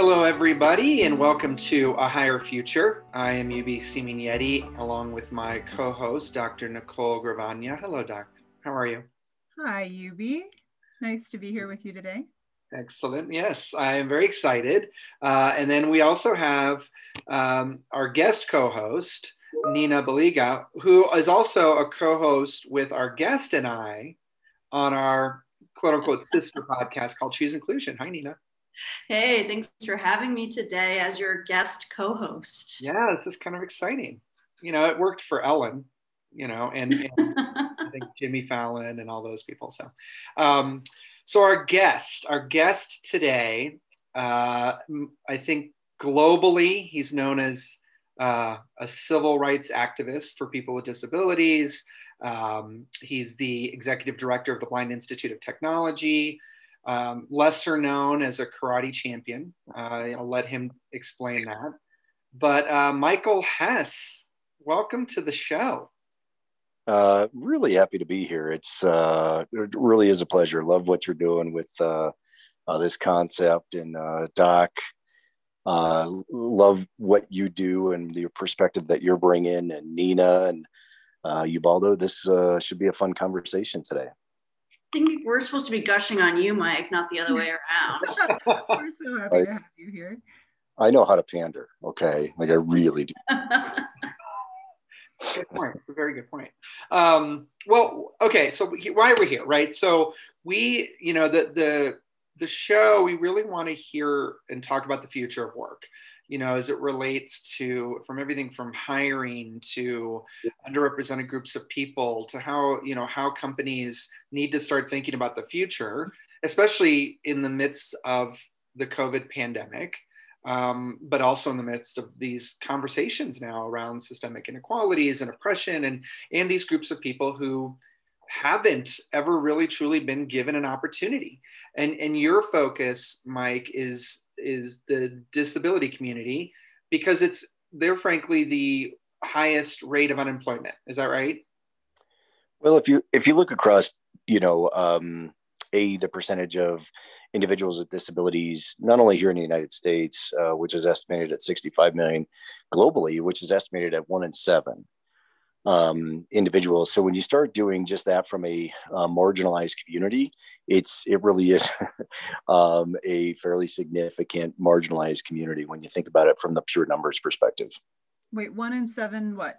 Hello, everybody, and welcome to A Higher Future. I am Yubi Simigneti, along with my co host, Dr. Nicole Gravagna. Hello, Doc. How are you? Hi, Yubi. Nice to be here with you today. Excellent. Yes, I am very excited. Uh, and then we also have um, our guest co host, Nina Baliga, who is also a co host with our guest and I on our quote unquote sister podcast called Choose Inclusion. Hi, Nina. Hey, thanks for having me today as your guest co host. Yeah, this is kind of exciting. You know, it worked for Ellen, you know, and, and I think Jimmy Fallon and all those people. So, um, so our guest, our guest today, uh, I think globally, he's known as uh, a civil rights activist for people with disabilities. Um, he's the executive director of the Blind Institute of Technology um, lesser known as a karate champion. Uh, I'll let him explain that. But uh, Michael Hess, welcome to the show. Uh, really happy to be here. It's uh, it really is a pleasure. Love what you're doing with uh, uh, this concept and Doc. Love what you do and the perspective that you're bringing, and Nina and Ubaldo. This should be a fun conversation today think we're supposed to be gushing on you, Mike, not the other way around. we're so happy to have you here. I know how to pander. Okay, like I really do. good point. It's a very good point. Um, well, okay, so why are we here, right? So we, you know, the the the show, we really want to hear and talk about the future of work you know, as it relates to from everything from hiring to underrepresented groups of people to how, you know, how companies need to start thinking about the future, especially in the midst of the COVID pandemic. Um, but also in the midst of these conversations now around systemic inequalities and oppression and and these groups of people who haven't ever really truly been given an opportunity and and your focus mike is is the disability community because it's they're frankly the highest rate of unemployment. Is that right? Well if you if you look across you know um a the percentage of individuals with disabilities not only here in the united states uh, which is estimated at 65 million globally which is estimated at one in seven um, individuals. So when you start doing just that from a uh, marginalized community, it's it really is um, a fairly significant marginalized community when you think about it from the pure numbers perspective. Wait, one in seven what?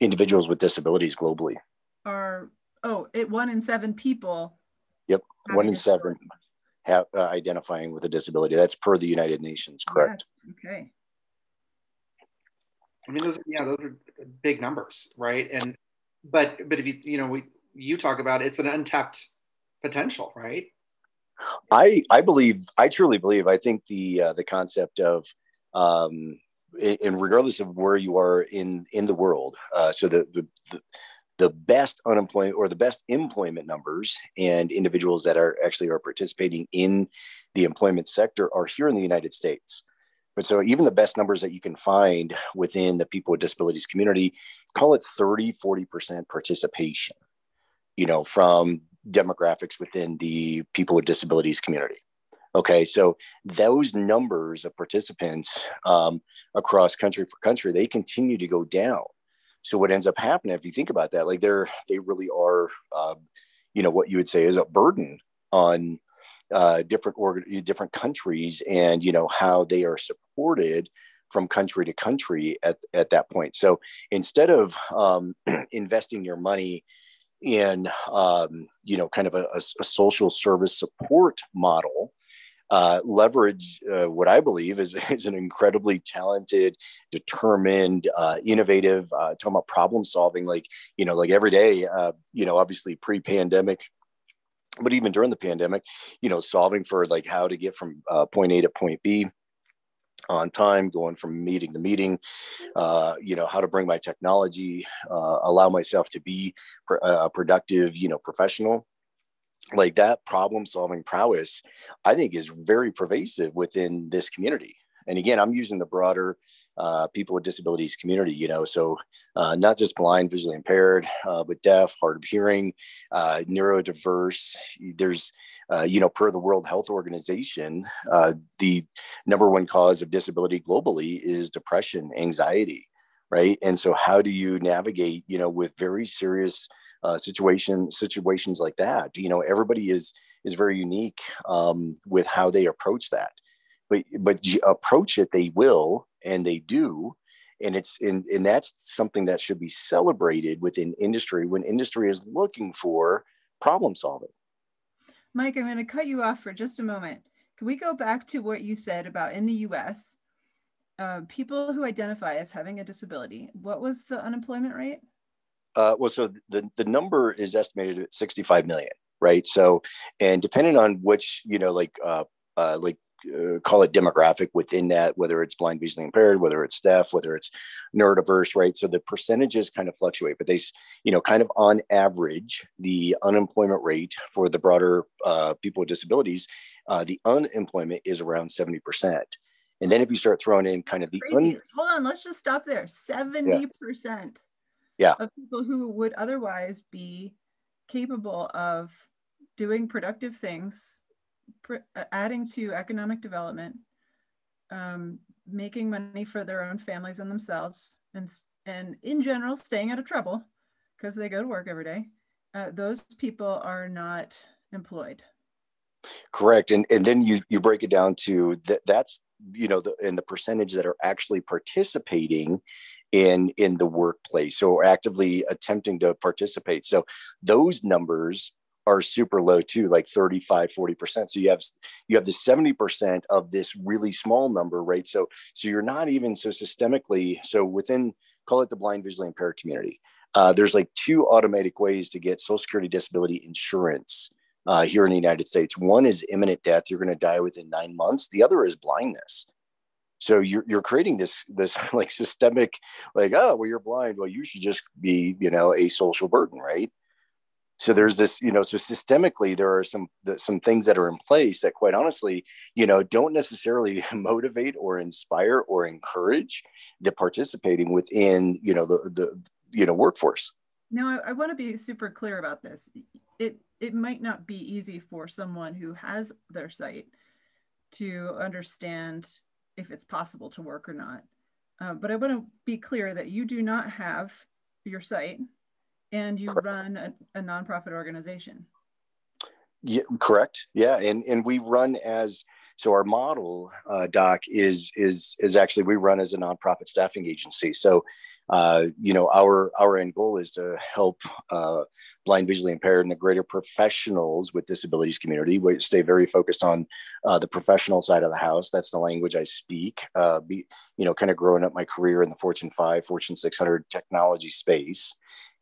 Individuals with disabilities globally are oh, it one in seven people. Yep, one in seven have uh, identifying with a disability. That's per the United Nations, correct? Yes. Okay. I mean, those yeah, those are big numbers, right? And but but if you you know we you talk about it, it's an untapped potential, right? I I believe I truly believe I think the uh, the concept of um, and regardless of where you are in in the world, uh, so the, the the the best unemployment or the best employment numbers and individuals that are actually are participating in the employment sector are here in the United States. But so even the best numbers that you can find within the people with disabilities community, call it 30, 40% participation, you know, from demographics within the people with disabilities community. Okay, so those numbers of participants um, across country for country, they continue to go down. So what ends up happening, if you think about that, like they're they really are, uh, you know, what you would say is a burden on uh, different org- different countries and you know how they are supported from country to country at, at that point. So instead of um, investing your money in um, you know kind of a, a, social service support model uh, leverage uh, what I believe is, is an incredibly talented, determined, uh, innovative, uh, talking about problem solving, like, you know, like every day, uh, you know, obviously pre pandemic, but even during the pandemic, you know, solving for like how to get from uh, point A to point B on time, going from meeting to meeting, uh, you know, how to bring my technology, uh, allow myself to be pr- a productive, you know, professional. Like that problem solving prowess, I think is very pervasive within this community. And again, I'm using the broader uh, people with disabilities community. You know, so uh, not just blind, visually impaired, uh, but deaf, hard of hearing, uh, neurodiverse. There's uh, you know, per the World Health Organization, uh, the number one cause of disability globally is depression, anxiety, right? And so, how do you navigate, you know, with very serious uh, situation situations like that? You know, everybody is is very unique um, with how they approach that, but but approach it, they will, and they do. And it's and, and that's something that should be celebrated within industry when industry is looking for problem solving Mike, I'm going to cut you off for just a moment. Can we go back to what you said about in the US, uh, people who identify as having a disability? What was the unemployment rate? Uh, well, so the, the number is estimated at 65 million, right? So, and depending on which, you know, like, uh, uh, like uh, call it demographic within that, whether it's blind, visually impaired, whether it's deaf, whether it's neurodiverse, right? So the percentages kind of fluctuate, but they, you know, kind of on average, the unemployment rate for the broader uh, people with disabilities, uh, the unemployment is around 70%. And then if you start throwing in kind That's of the un- hold on, let's just stop there. 70% yeah. of people who would otherwise be capable of doing productive things adding to economic development, um, making money for their own families and themselves, and and in general staying out of trouble because they go to work every day. Uh, those people are not employed. Correct, and and then you you break it down to that that's you know the and the percentage that are actually participating in in the workplace so actively attempting to participate so those numbers are super low too like 35 40% so you have you have the 70% of this really small number right? So so you're not even so systemically so within call it the blind visually impaired community uh, there's like two automatic ways to get social security disability insurance uh, here in the united states. One is imminent death. You're going to die within nine months. The other is blindness. So you're, you're creating this this like systemic like oh well you're blind. Well you should just be you know a social burden right so there's this you know so systemically there are some some things that are in place that quite honestly you know don't necessarily motivate or inspire or encourage the participating within you know the the you know workforce. Now I, I want to be super clear about this. It it might not be easy for someone who has their sight to understand if it's possible to work or not. Uh, but i want to be clear that you do not have your sight and you correct. run a, a nonprofit organization. Yeah, correct. Yeah, and and we run as so our model, uh, Doc, is is is actually we run as a nonprofit staffing agency. So, uh, you know, our our end goal is to help uh, blind, visually impaired, and the greater professionals with disabilities community. We stay very focused on uh, the professional side of the house. That's the language I speak. Uh, be, you know, kind of growing up my career in the Fortune 5, Fortune 600 technology space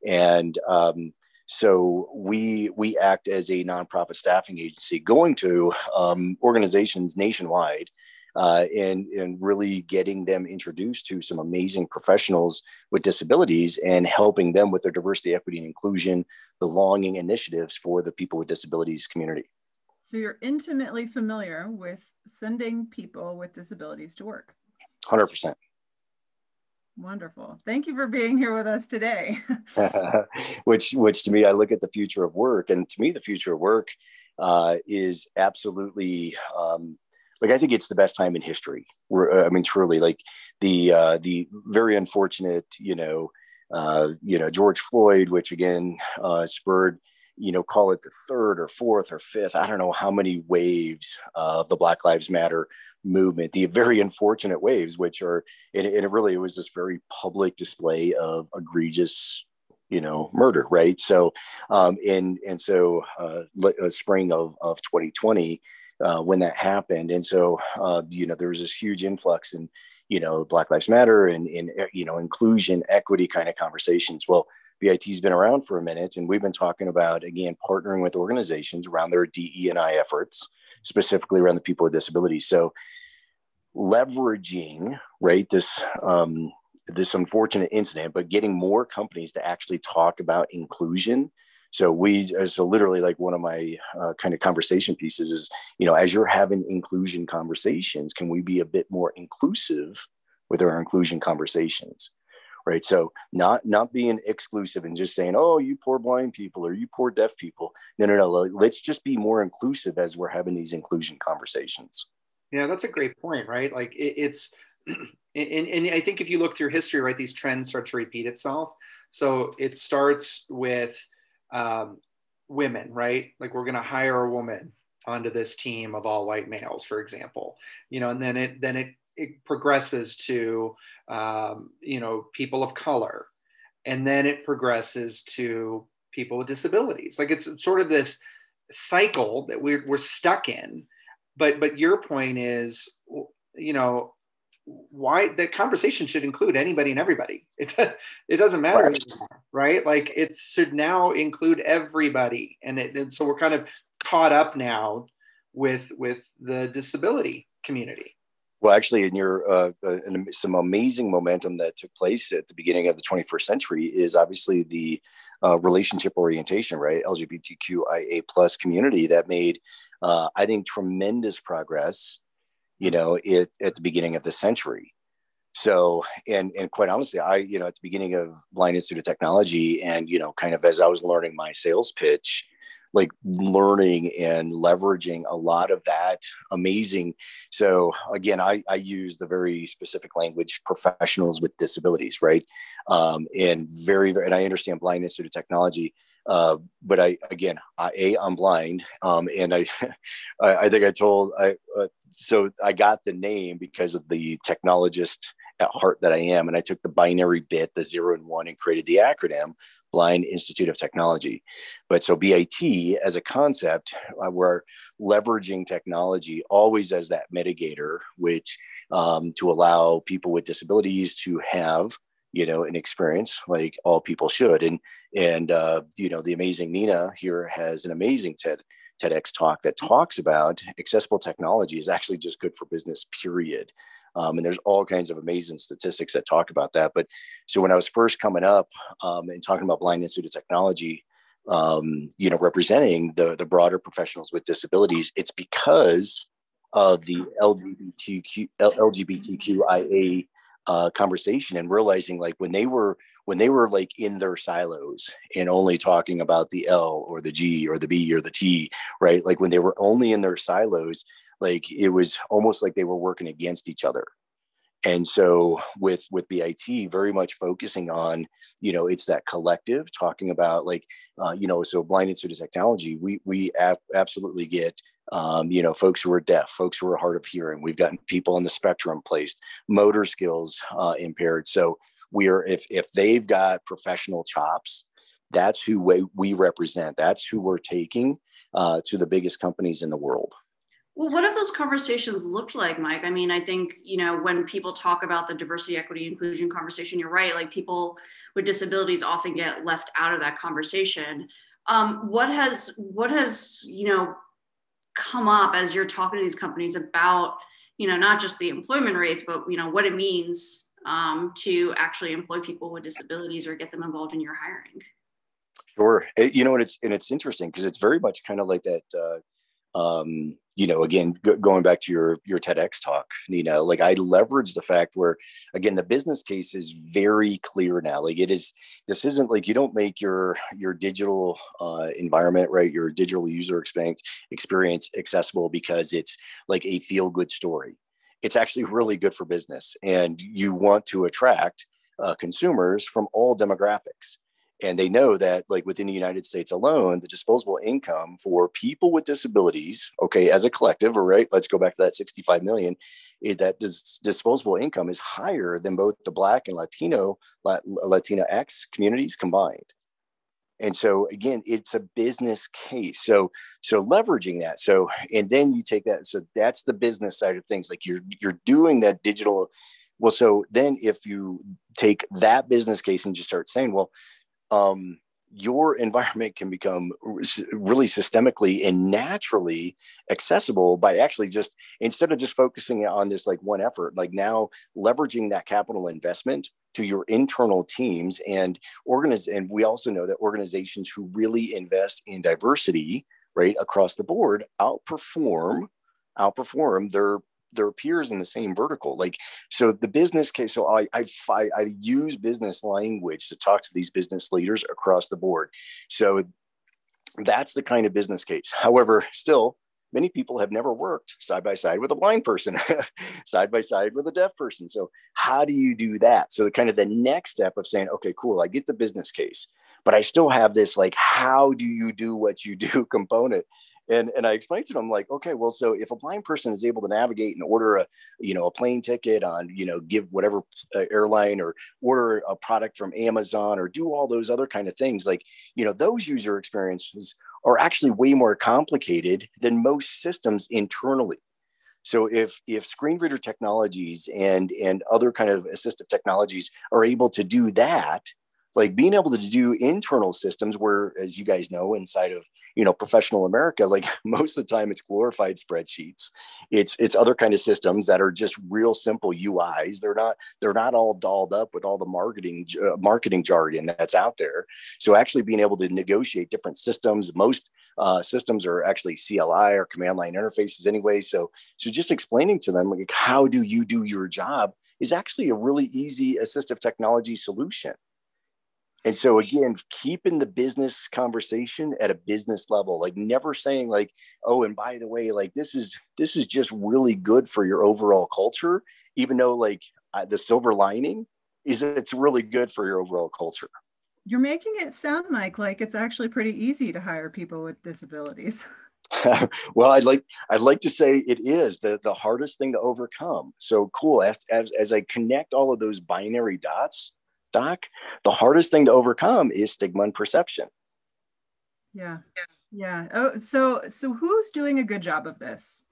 and um, so we we act as a nonprofit staffing agency, going to um, organizations nationwide. Uh, and and really getting them introduced to some amazing professionals with disabilities and helping them with their diversity, equity, and inclusion belonging initiatives for the people with disabilities community. So you're intimately familiar with sending people with disabilities to work. Hundred percent. Wonderful. Thank you for being here with us today. which, which to me, I look at the future of work, and to me, the future of work uh, is absolutely um, like I think it's the best time in history. We're, I mean, truly, like the uh, the very unfortunate, you know, uh, you know George Floyd, which again uh, spurred, you know, call it the third or fourth or fifth. I don't know how many waves of the Black Lives Matter movement, the very unfortunate waves, which are, and, and it really was this very public display of egregious you know murder right? So um and and so uh, uh spring of of 2020 uh, when that happened and so uh, you know there was this huge influx in you know black lives matter and in you know inclusion equity kind of conversations. Well bit's been around for a minute and we've been talking about again partnering with organizations around their de and i efforts specifically around the people with disabilities. So leveraging right this um, this unfortunate incident, but getting more companies to actually talk about inclusion. So we, so literally, like one of my uh, kind of conversation pieces is, you know, as you're having inclusion conversations, can we be a bit more inclusive with our inclusion conversations right? So not not being exclusive and just saying oh you poor blind people or you poor deaf people. No no no let's just be more inclusive as we're having these inclusion conversations. Yeah that's a great point right? Like it, it's and, and i think if you look through history right these trends start to repeat itself. So it starts with um, women right? Like we're going to hire a woman onto this team of all white males for example you know and then it then it it progresses to um, you know people of color. And then it progresses to people with disabilities. Like it's sort of this cycle that we're, we're stuck in. But but your point is you know why the conversation should include anybody and everybody. It, it doesn't matter right. anymore right? Like it should now include everybody. And, it, and so we're kind of caught up now with with the disability community well, actually, in your uh, uh some amazing momentum that took place at the beginning of the 21st century is obviously the uh, relationship orientation, right? LGBTQIA plus community that made, uh, I think, tremendous progress. You know, it, at the beginning of the century. So, and and quite honestly, I you know at the beginning of Blind Institute of Technology, and you know, kind of as I was learning my sales pitch, like learning and leveraging a lot of that amazing. So again i, I use the very specific language professionals with disabilities right? Um, and very, very and i understand blindness due to technology uh, but I again, I, a I'm blind, um, and I, I, I think I told I uh, so I got the name because of the technologist at heart that I am, and I took the binary bit, the zero and one, and created the acronym Blind Institute of Technology. But so BIT as a concept, uh, we're leveraging technology always as that mitigator, which um, to allow people with disabilities to have you know an experience like all people should and and uh, you know the amazing nina here has an amazing ted tedx talk that talks about accessible technology is actually just good for business period um, and there's all kinds of amazing statistics that talk about that. But so when I was first coming up um, and talking about Blind Institute of Technology, um, you know, representing the, the broader professionals with disabilities, it's because of the LGBTQ, LGBTQIA uh, conversation and realizing like when they were when they were like in their silos and only talking about the L or the G or the B or the T, right? Like when they were only in their silos, like it was almost like they were working against each other. And so with with bit very much focusing on you know it's that collective talking about like uh, you know so blind of technology we we absolutely get um, you know folks who are deaf folks who are hard of hearing. We've gotten people on the spectrum placed motor skills uh, impaired. So we are if if they've got professional chops that's who we, we represent. That's who we're taking uh, to the biggest companies in the world well, what have those conversations looked like, Mike? I mean, I think, you know, when people talk about the diversity, equity, inclusion conversation, you're right. Like people with disabilities often get left out of that conversation. Um, what has, what has, you know, come up as you're talking to these companies about, you know, not just the employment rates, but, you know, what it means um, to actually employ people with disabilities or get them involved in your hiring? Sure. It, you know, and it's, and it's interesting because it's very much kind of like that, uh, um, you know, again, going back to your your TEDx talk, Nina, like I leverage the fact where, again, the business case is very clear now. Like it is, this isn't like you don't make your your digital uh, environment, right? Your digital user experience experience accessible because it's like a feel good story. It's actually really good for business, and you want to attract uh, consumers from all demographics and they know that like within the united states alone the disposable income for people with disabilities okay as a collective all right let's go back to that 65 million is that dis- disposable income is higher than both the black and latino latina x communities combined. And so again it's a business case. So so leveraging that. So and then you take that so that's the business side of things. Like you're you're doing that digital well so then if you take that business case and just start saying well um, your environment can become really systemically and naturally accessible by actually just instead of just focusing on this like one effort like now leveraging that capital investment to your internal teams and organize and we also know that organizations who really invest in diversity right across the board outperform outperform their their peers in the same vertical like so the business case so I, I i use business language to talk to these business leaders across the board. So that's the kind of business case. However still many people have never worked side by side with a blind person side by side with a deaf person. So how do you do that? So the kind of the next step of saying okay cool i get the business case but i still have this like how do you do what you do component and and I explained to them like, okay, well, so if a blind person is able to navigate and order a, you know, a plane ticket on, you know, give whatever uh, airline or order a product from Amazon or do all those other kind of things, like, you know, those user experiences are actually way more complicated than most systems internally. So if if screen reader technologies and and other kind of assistive technologies are able to do that, like being able to do internal systems where as you guys know inside of you know professional america like most of the time it's glorified spreadsheets. It's it's other kind of systems that are just real simple uis they're not they're not all dolled up with all the marketing uh, marketing jargon that's out there. So actually being able to negotiate different systems most uh, systems are actually cli or command line interfaces anyway. So so just explaining to them like how do you do your job is actually a really easy assistive technology solution and so again keeping the business conversation at a business level like never saying like oh and by the way like this is this is just really good for your overall culture even though like uh, the silver lining is that it's really good for your overall culture. You're making it sound like like it's actually pretty easy to hire people with disabilities. Well i'd like i'd like to say it is the the hardest thing to overcome. So cool. As, as as i connect all of those binary dots doc, the hardest thing to overcome is stigma and perception. Yeah. Yeah. Oh, so so who's doing a good job of this?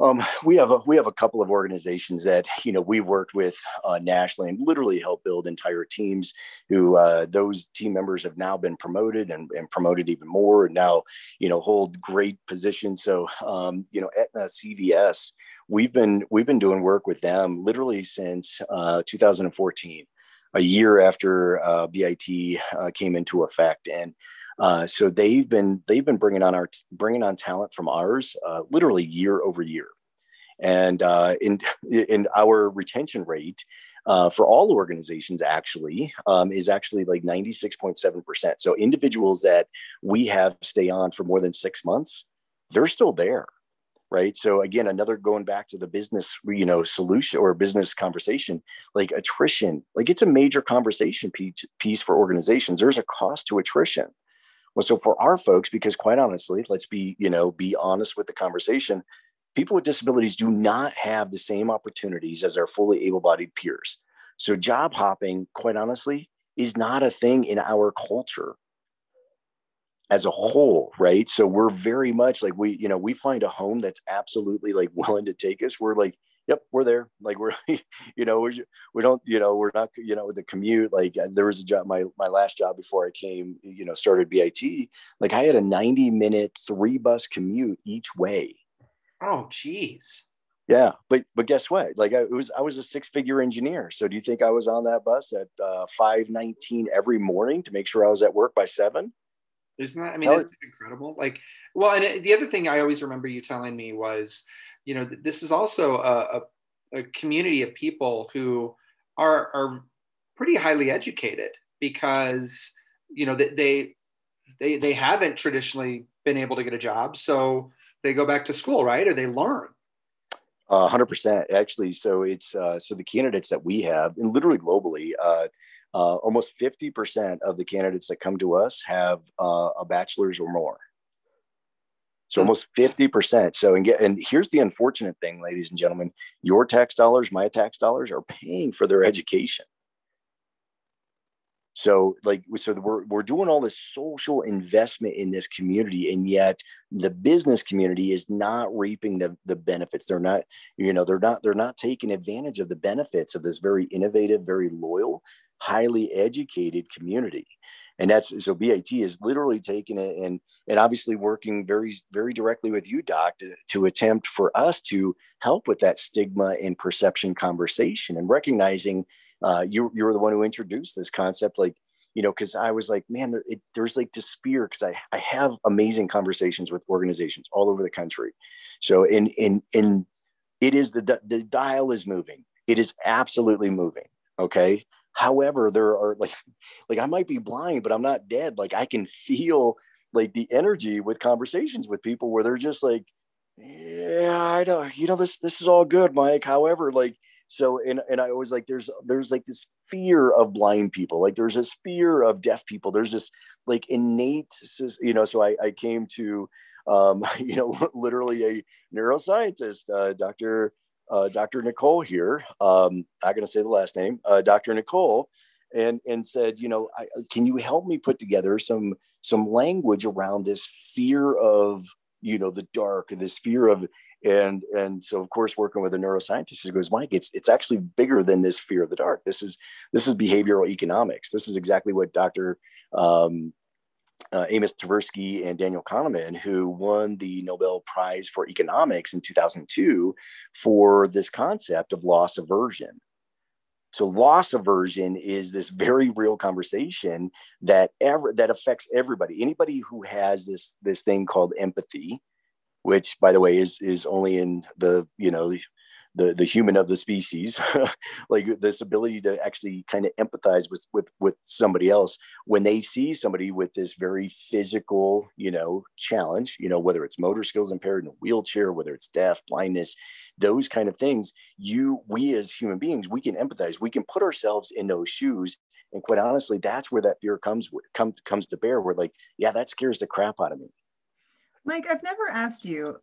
Um, we have a we have a couple of organizations that you know we worked with uh, nationally and literally help build entire teams. Who uh, those team members have now been promoted and, and promoted even more, and now you know hold great positions. So um, you know, Aetna CVS, we've been we've been doing work with them literally since uh, 2014 a year after uh, BIT uh, came into effect, and uh, so they've been they've been bringing on our bringing on talent from ours uh, literally year over year, and uh, in in our retention rate. Uh, for all organizations actually um, is actually like 96.7% so individuals that we have stay on for more than six months they're still there right? So again another going back to the business you know solution or business conversation like attrition like it's a major conversation piece, for organizations. There's a cost to attrition. Well so for our folks because quite honestly let's be you know be honest with the conversation people with disabilities do not have the same opportunities as their fully able-bodied peers. So job hopping quite honestly is not a thing in our culture as a whole, right? So we're very much like we, you know, we find a home that's absolutely like willing to take us. We're like, yep, we're there. Like we're, you know, we we don't, you know, we're not, you know, with the commute. Like uh, there was a job, my my last job before I came, you know, started BIT. Like I had a ninety minute three bus commute each way. Oh, geez. Yeah, but but guess what? Like I it was I was a six figure engineer. So do you think I was on that bus at uh, five nineteen every morning to make sure I was at work by seven? Isn't that? I mean, isn't incredible? Like, well, and the other thing I always remember you telling me was, you know, this is also a, a, a community of people who are are pretty highly educated because you know they they they haven't traditionally been able to get a job, so they go back to school, right, or they learn. hundred percent, actually. So it's uh, so the candidates that we have, and literally globally, uh, uh, almost 50% of the candidates that come to us have uh, a bachelor's or more. So hmm. almost 50%. So, and, get, and here's the unfortunate thing, ladies and gentlemen, your tax dollars, my tax dollars are paying for their education. So like, so we're, we're doing all this social investment in this community. And yet the business community is not reaping the, the benefits. They're not, you know, they're not, they're not taking advantage of the benefits of this very innovative, very loyal, highly educated community. And that's so BIT is literally taking it and and obviously working very very directly with you doc to, to attempt for us to help with that stigma and perception conversation and recognizing uh, you you were the one who introduced this concept like you know because i was like man there, it, there's like despair because I, I have amazing conversations with organizations all over the country. So in in in it is the the dial is moving. It is absolutely moving okay however there are like like i might be blind but i'm not dead. Like i can feel like the energy with conversations with people where they're just like yeah i don't you know this this is all good mike. However like so and and i was like there's there's like this fear of blind people. Like there's this fear of deaf people. There's this like innate you know so i, I came to um, you know literally a neuroscientist uh, dr uh, dr nicole here. Um, i'm going to say the last name uh, dr nicole and and said you know I, can you help me put together some some language around this fear of you know the dark and this fear of and and so of course working with a neuroscientist who goes mike it's it's actually bigger than this fear of the dark. This is this is behavioral economics. This is exactly what dr um, uh, amos tversky and daniel kahneman who won the nobel prize for economics in 2002 for this concept of loss aversion. So loss aversion is this very real conversation that ever that affects everybody. Anybody who has this this thing called empathy which by the way is is only in the you know the the human of the species like this ability to actually kind of empathize with with with somebody else. When they see somebody with this very physical you know challenge you know whether it's motor skills impaired in a wheelchair whether it's deaf blindness those kind of things you we as human beings we can empathize. We can put ourselves in those shoes. And quite honestly that's where that fear comes comes comes to bear we're like yeah that scares the crap out of me. Mike, I've never asked you.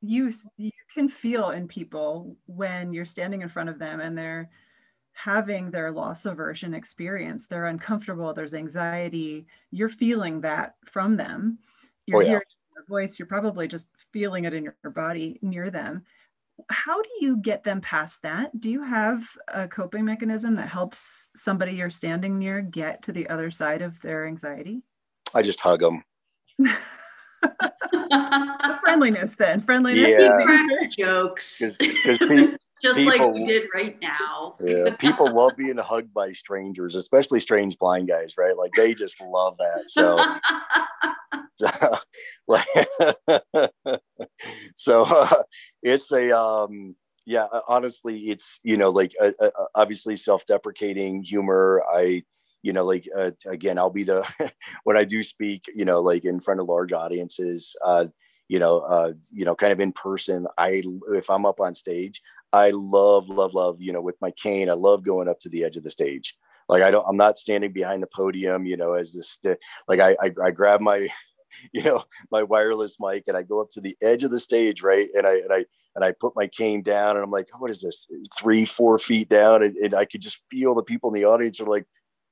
You you can feel in people when you're standing in front of them and they're having their loss aversion experience. They're uncomfortable. There's anxiety. You're feeling that from them. You're oh, yeah. hearing their voice. You're probably just feeling it in your body near them. How do you get them past that? Do you have a coping mechanism that helps somebody you're standing near get to the other side of their anxiety? I just hug them. friendliness then friendliness. Yeah. jokes. Cause, cause pe- just people, like we did right now. Yeah people love being hugged by strangers especially strange blind guys right? Like they just love that so. So, like, so uh, it's a um yeah honestly it's you know like uh, uh, obviously self-deprecating humor. I you know like uh, again i'll be the when i do speak you know like in front of large audiences uh you know uh you know kind of in person i if i'm up on stage i love love love you know with my cane i love going up to the edge of the stage like i don't i'm not standing behind the podium you know as this like i i, I grab my you know my wireless mic and i go up to the edge of the stage right and i and i and I put my cane down and I'm like, oh, what is this? Three, four feet down. And, and I could just feel the people in the audience are like,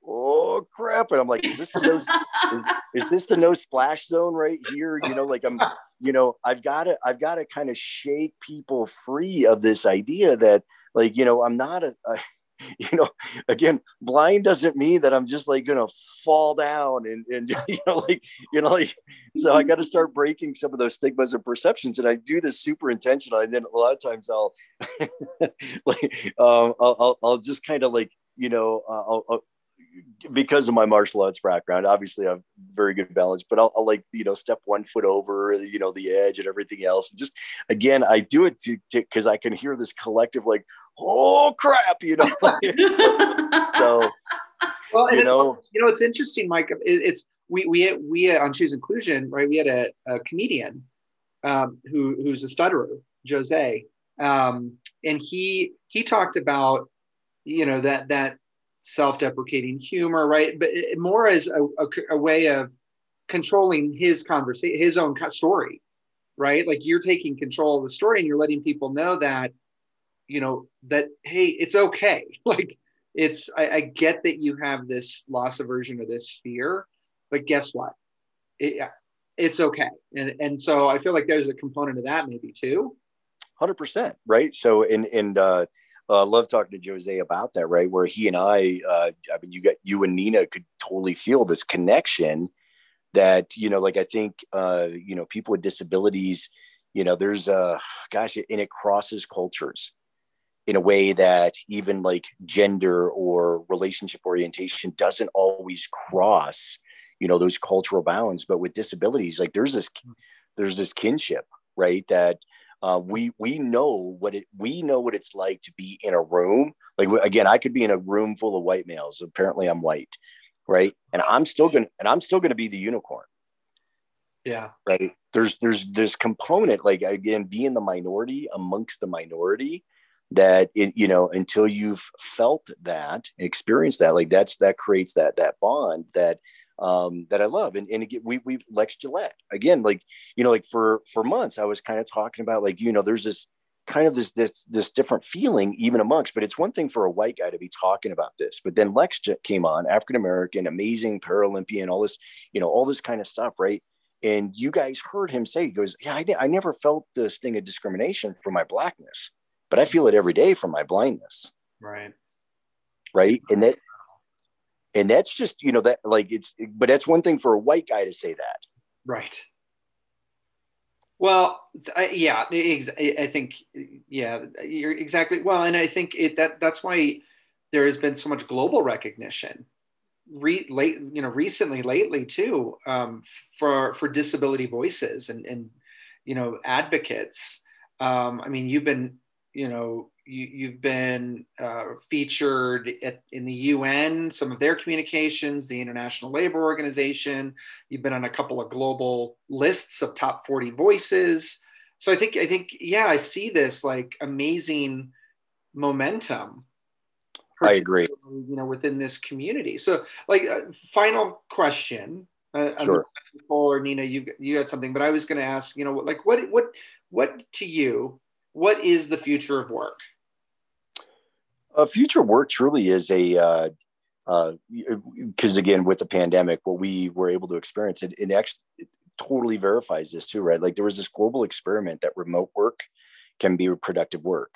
oh crap. And i'm like is this the no is, is this the no splash zone right here? You know like i'm you know i've got to i've got to kind of shake people free of this idea that like you know i'm not a, a you know again blind doesn't mean that i'm just like gonna fall down and and you know like you know like so i got to start breaking some of those stigmas and perceptions and i do this super intentional and then a lot of times i'll like um i'll, I'll, I'll just kind of like you know I'll, I'll because of my martial arts background, obviously I have very good balance, but I'll, I'll, like, you know, step one foot over, you know, the edge and everything else. And just, again, I do it to, cause I can hear this collective, like, oh crap, you know? so, well, you know, you know, it's interesting, Mike, it, it's, we, we, we on choose inclusion, right. We had a, a comedian um, who, who's a stutterer, Jose. Um, and he, he talked about, you know, that, that self-deprecating humor, right? But more as a, a, a way of controlling his conversation, his own story, right? Like you're taking control of the story and you're letting people know that, you know, that hey, it's okay. Like it's I, I get that you have this loss aversion or this fear, but guess what? It, it's okay. And and so I feel like there's a component of that maybe too. Hundred percent, right? So in in uh, uh, love talking to Jose about that, right? Where he and I, uh, I mean, you got you and Nina could totally feel this connection that, you know, like I think, uh, you know, people with disabilities, you know, there's a, gosh, and it crosses cultures in a way that even like gender or relationship orientation doesn't always cross, you know, those cultural bounds. But with disabilities, like there's this, there's this kinship, right? That Uh, we we know what it we know what it's like to be in a room. Like again, I could be in a room full of white males. Apparently, I'm white, right? And I'm still gonna and I'm still gonna be the unicorn. Yeah. Right. There's there's this component like again being the minority amongst the minority that it you know until you've felt that experienced that like that's that creates that that bond that um, that I love. And, and again, we, we Lex Gillette again, like, you know, like for, for months, I was kind of talking about like, you know, there's this kind of this, this, this different feeling even amongst, but it's one thing for a white guy to be talking about this, but then Lex came on African-American, amazing Paralympian, all this, you know, all this kind of stuff. Right. And you guys heard him say, he goes, yeah, I, I never felt the sting of discrimination for my blackness, but I feel it every day for my blindness. Right. Right. And that, and that's just you know that like it's but that's one thing for a white guy to say that. Right. Well I, yeah i think yeah you're exactly well and i think it that that's why there has been so much global recognition re, late you know recently lately too um, for for disability voices and and you know advocates. Um, i mean you've been you know you, have been uh, featured at, in the UN, some of their communications, the International Labor Organization. You've been on a couple of global lists of top 40 voices. So I think, I think, yeah, I see this like amazing momentum. I agree. You know, within this community. So, like, uh, final question. Uh, sure. Or Nina, you you had something, but I was going to ask. You know, like, what what what to you? What is the future of work? Uh, future work truly is a because uh, uh, again with the pandemic what we were able to experience it, it actually it totally verifies this too right? Like there was this global experiment that remote work can be productive work.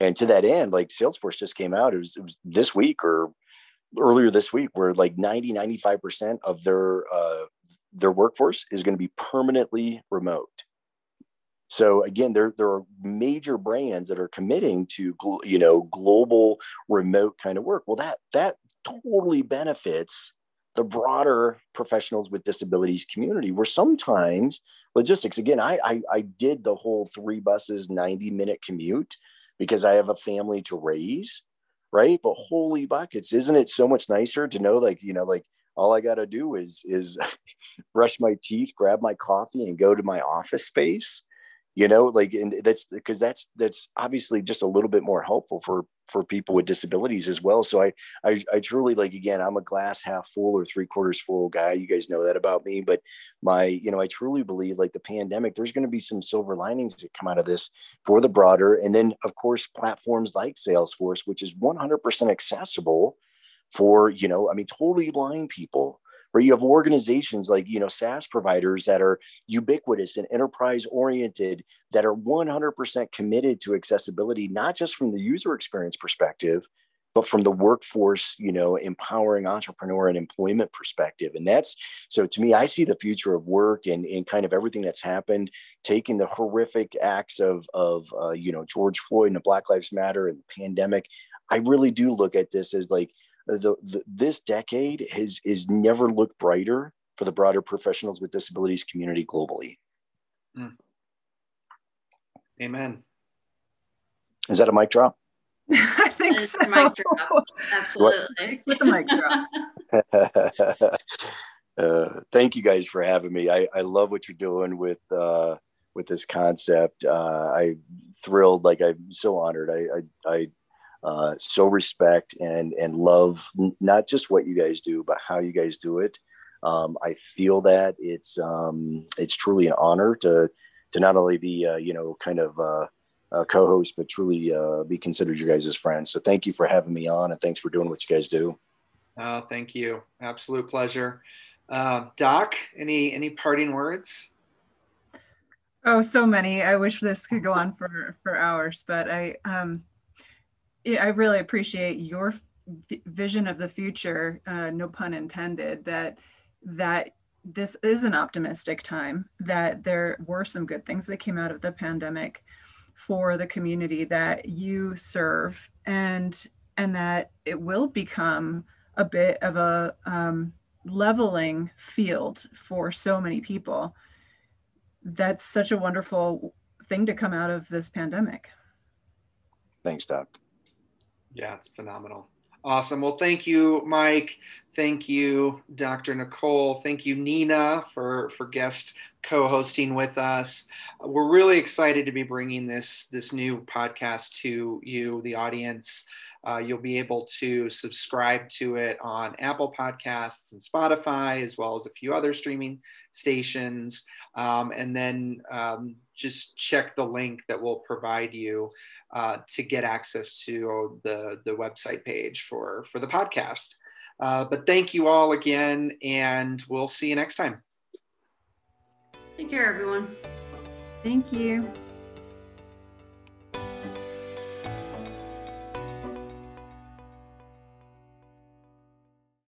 And to that end like salesforce just came out it was, it was this week or earlier this week where like 90 95% of their uh, their workforce is going to be permanently remote so again, there there are major brands that are committing to you know global remote kind of work. Well, that that totally benefits the broader professionals with disabilities community. Where sometimes logistics again, I I, I did the whole three buses ninety minute commute because I have a family to raise, right? But holy buckets, isn't it so much nicer to know like you know like all I got to do is is brush my teeth, grab my coffee, and go to my office space you know like and that's because that's that's obviously just a little bit more helpful for for people with disabilities as well. So I, I i truly like again i'm a glass half full or three quarters full guy. You guys know that about me. But my you know i truly believe like the pandemic there's going to be some silver linings that come out of this for the broader. And then of course platforms like salesforce which is 100% accessible for you know i mean totally blind people where you have organizations like you know SaaS providers that are ubiquitous and enterprise oriented that are 100% committed to accessibility not just from the user experience perspective but from the workforce you know empowering entrepreneur and employment perspective. And that's so to me i see the future of work and, and kind of everything that's happened taking the horrific acts of of uh, you know george floyd and the black lives matter and the pandemic. I really do look at this as like the, the, this decade has is never looked brighter for the broader professionals with disabilities community globally. Mm. Amen. Is that a mic drop? I think so. Mic drop. Absolutely. With the mic drop. uh, thank you guys for having me. I, I love what you're doing with uh, with this concept. Uh, I thrilled, like I'm so honored. I, I, I uh, so respect and and love not just what you guys do, but how you guys do it. Um, I feel that it's um, it's truly an honor to to not only be uh, you know kind of uh, a co-host, but truly uh, be considered your guys' friends. So thank you for having me on, and thanks for doing what you guys do. Oh, thank you. Absolute pleasure. Uh, Doc, any any parting words? Oh, so many. I wish this could go on for for hours, but I um, I really appreciate your vision of the future, uh, no pun intended, that that this is an optimistic time, that there were some good things that came out of the pandemic for the community that you serve and and that it will become a bit of a um, leveling field for so many people that's such a wonderful thing to come out of this pandemic. Thanks, Doc. Yeah, it's phenomenal. Awesome. Well, thank you, Mike. Thank you, Dr. Nicole. Thank you, Nina, for, for guest co-hosting with us. We're really excited to be bringing this, this new podcast to you, the audience. Uh, you'll be able to subscribe to it on Apple Podcasts and Spotify, as well as a few other streaming stations. Um, and then um, just check the link that we'll provide you uh, to get access to the, the website page for, for the podcast. Uh, but thank you all again, and we'll see you next time. Take care, everyone. Thank you.